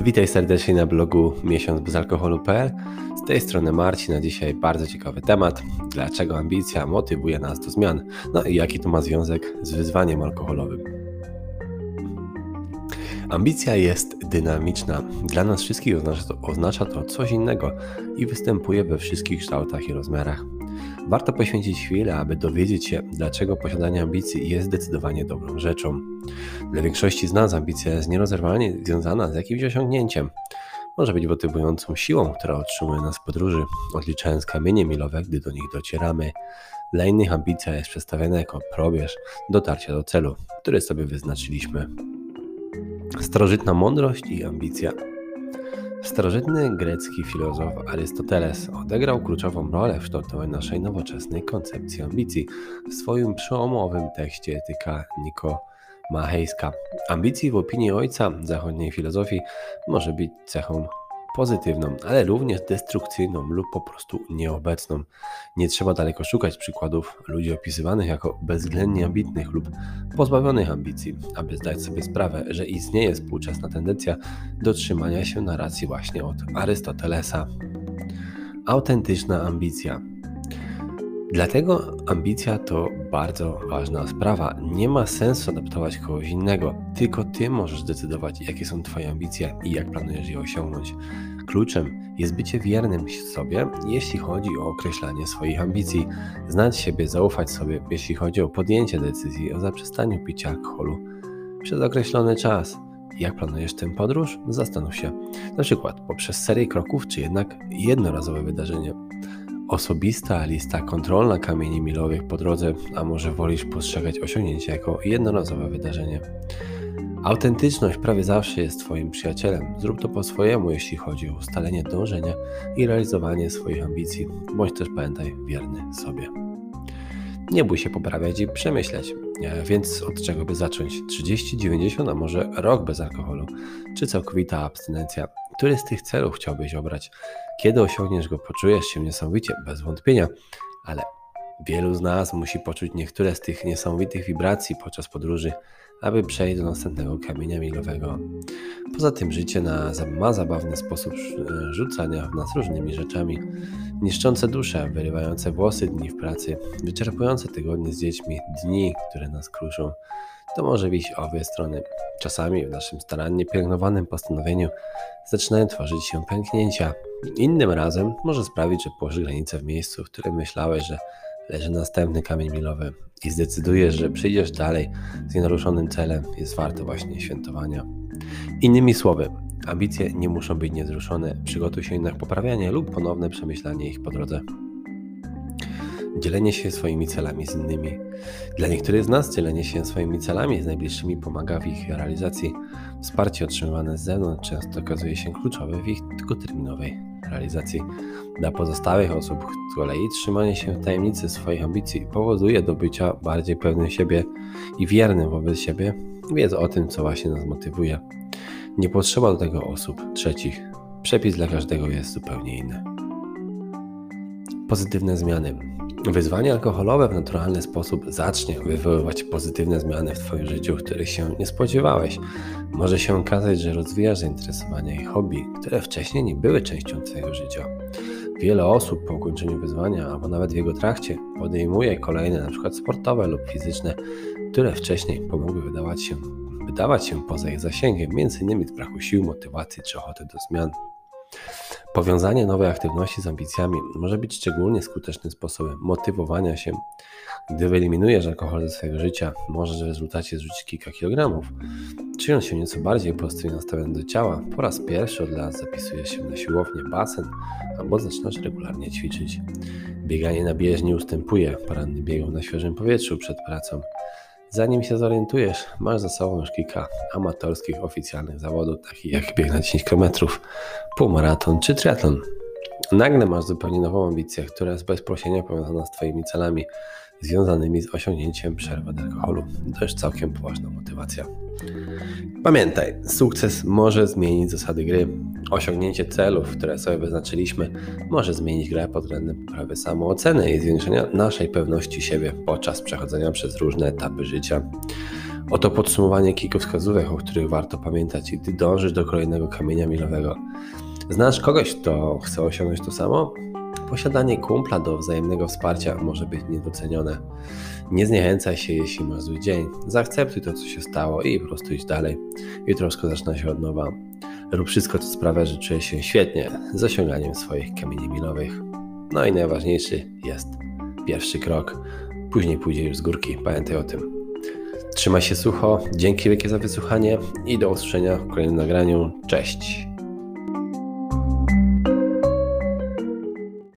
Witaj serdecznie na blogu miesiącbezalkoholu.pl. Z tej strony Marcin, na dzisiaj bardzo ciekawy temat. Dlaczego ambicja motywuje nas do zmian? No i jaki to ma związek z wyzwaniem alkoholowym? Ambicja jest dynamiczna. Dla nas wszystkich oznacza to, oznacza to coś innego i występuje we wszystkich kształtach i rozmiarach. Warto poświęcić chwilę, aby dowiedzieć się, dlaczego posiadanie ambicji jest zdecydowanie dobrą rzeczą. Dla większości z nas ambicja jest nierozerwalnie związana z jakimś osiągnięciem. Może być motywującą siłą, która otrzymuje nas w podróży, odliczając kamienie milowe, gdy do nich docieramy. Dla innych ambicja jest przedstawiana jako probierz dotarcia do celu, który sobie wyznaczyliśmy. Starożytna mądrość i ambicja Starożytny grecki filozof Arystoteles odegrał kluczową rolę w kształtowaniu naszej nowoczesnej koncepcji ambicji w swoim przełomowym tekście Etyka Nikomachejska. Ambicji w opinii ojca zachodniej filozofii może być cechą pozytywną, ale również destrukcyjną lub po prostu nieobecną. Nie trzeba daleko szukać przykładów ludzi opisywanych jako bezwzględnie ambitnych lub pozbawionych ambicji, aby zdać sobie sprawę, że istnieje współczesna tendencja do trzymania się narracji właśnie od Arystotelesa. Autentyczna ambicja. Dlatego ambicja to bardzo ważna sprawa. Nie ma sensu adaptować kogoś innego, tylko ty możesz decydować, jakie są twoje ambicje i jak planujesz je osiągnąć. Kluczem jest bycie wiernym sobie, jeśli chodzi o określanie swoich ambicji, znać siebie, zaufać sobie, jeśli chodzi o podjęcie decyzji o zaprzestaniu picia alkoholu przez określony czas. Jak planujesz tę podróż? Zastanów się. Na przykład poprzez serię kroków, czy jednak jednorazowe wydarzenie. Osobista lista kontrolna kamieni milowych po drodze, a może wolisz postrzegać osiągnięcie jako jednorazowe wydarzenie. Autentyczność prawie zawsze jest Twoim przyjacielem. Zrób to po swojemu, jeśli chodzi o ustalenie dążenia i realizowanie swoich ambicji. Bądź też pamiętaj wierny sobie. Nie bój się poprawiać i przemyśleć. E, więc od czego by zacząć? 30, 90, a może rok bez alkoholu? Czy całkowita abstynencja? Który z tych celów chciałbyś obrać? Kiedy osiągniesz go, poczujesz się niesamowicie, bez wątpienia, ale wielu z nas musi poczuć niektóre z tych niesamowitych wibracji podczas podróży, aby przejść do następnego kamienia milowego. Poza tym życie na, ma zabawny sposób rzucania w nas różnymi rzeczami, niszczące duszę, wyrywające włosy dni w pracy, wyczerpujące tygodnie z dziećmi, dni, które nas kruszą. To może iść obie strony. Czasami w naszym starannie pielęgnowanym postanowieniu zaczynają tworzyć się pęknięcia. Innym razem może sprawić, że położysz granicę w miejscu, w którym myślałeś, że leży następny kamień milowy i zdecydujesz, że przyjdziesz dalej z nienaruszonym celem, jest warto właśnie świętowania. Innymi słowy, ambicje nie muszą być niezruszone, przygotuj się na poprawianie lub ponowne przemyślanie ich po drodze. Dzielenie się swoimi celami z innymi. Dla niektórych z nas dzielenie się swoimi celami z najbliższymi pomaga w ich realizacji. Wsparcie otrzymywane z zewnątrz często okazuje się kluczowe w ich długoterminowej realizacji. Dla pozostałych osób z kolei trzymanie się w tajemnicy swoich ambicji powoduje do bycia bardziej pewnym siebie i wiernym wobec siebie, wiedz o tym, co właśnie nas motywuje. Nie potrzeba do tego osób trzecich. Przepis dla każdego jest zupełnie inny. Pozytywne zmiany. Wyzwanie alkoholowe w naturalny sposób zacznie wywoływać pozytywne zmiany w Twoim życiu, których się nie spodziewałeś. Może się okazać, że rozwijasz zainteresowania i hobby, które wcześniej nie były częścią Twojego życia. Wiele osób po ukończeniu wyzwania, albo nawet w jego trakcie, podejmuje kolejne, np. sportowe lub fizyczne, które wcześniej pomogły wydawać się, wydawać się poza ich zasięgiem, m.in. z braku sił, motywacji czy ochoty do zmian. Powiązanie nowej aktywności z ambicjami może być szczególnie skutecznym sposobem motywowania się. Gdy wyeliminujesz alkohol ze swojego życia, możesz w rezultacie zrzucić kilka kilogramów. Czując się nieco bardziej pozytywnie nastawiony do ciała, po raz pierwszy od lat zapisujesz się na siłownię, basen albo zaczynasz regularnie ćwiczyć. Bieganie na bieżni ustępuje, poranny biegą na świeżym powietrzu przed pracą. Zanim się zorientujesz, masz za sobą już kilka amatorskich, oficjalnych zawodów, takich jak bieg na 10 km, półmaraton czy triatlon. Nagle masz zupełnie nową ambicję, która jest bez prosienia powiązana z Twoimi celami związanymi z osiągnięciem przerwy od alkoholu. To już całkiem poważna motywacja. Pamiętaj, sukces może zmienić zasady gry. Osiągnięcie celów, które sobie wyznaczyliśmy, może zmienić grę pod względem poprawy samooceny i zwiększenia naszej pewności siebie podczas przechodzenia przez różne etapy życia. Oto podsumowanie kilku wskazówek, o których warto pamiętać, gdy dążysz do kolejnego kamienia milowego. Znasz kogoś, kto chce osiągnąć to samo? Posiadanie kumpla do wzajemnego wsparcia może być niedocenione. Nie zniechęcaj się, jeśli masz zły dzień. Zaakceptuj to, co się stało i po prostu idź dalej. Jutro wszystko zaczyna się od nowa. Rób wszystko, co sprawia, że czujesz się świetnie z osiąganiem swoich kamieni milowych. No i najważniejszy jest pierwszy krok. Później pójdzie już z górki. Pamiętaj o tym. Trzymaj się sucho. Dzięki wielkie za wysłuchanie i do usłyszenia w kolejnym nagraniu. Cześć!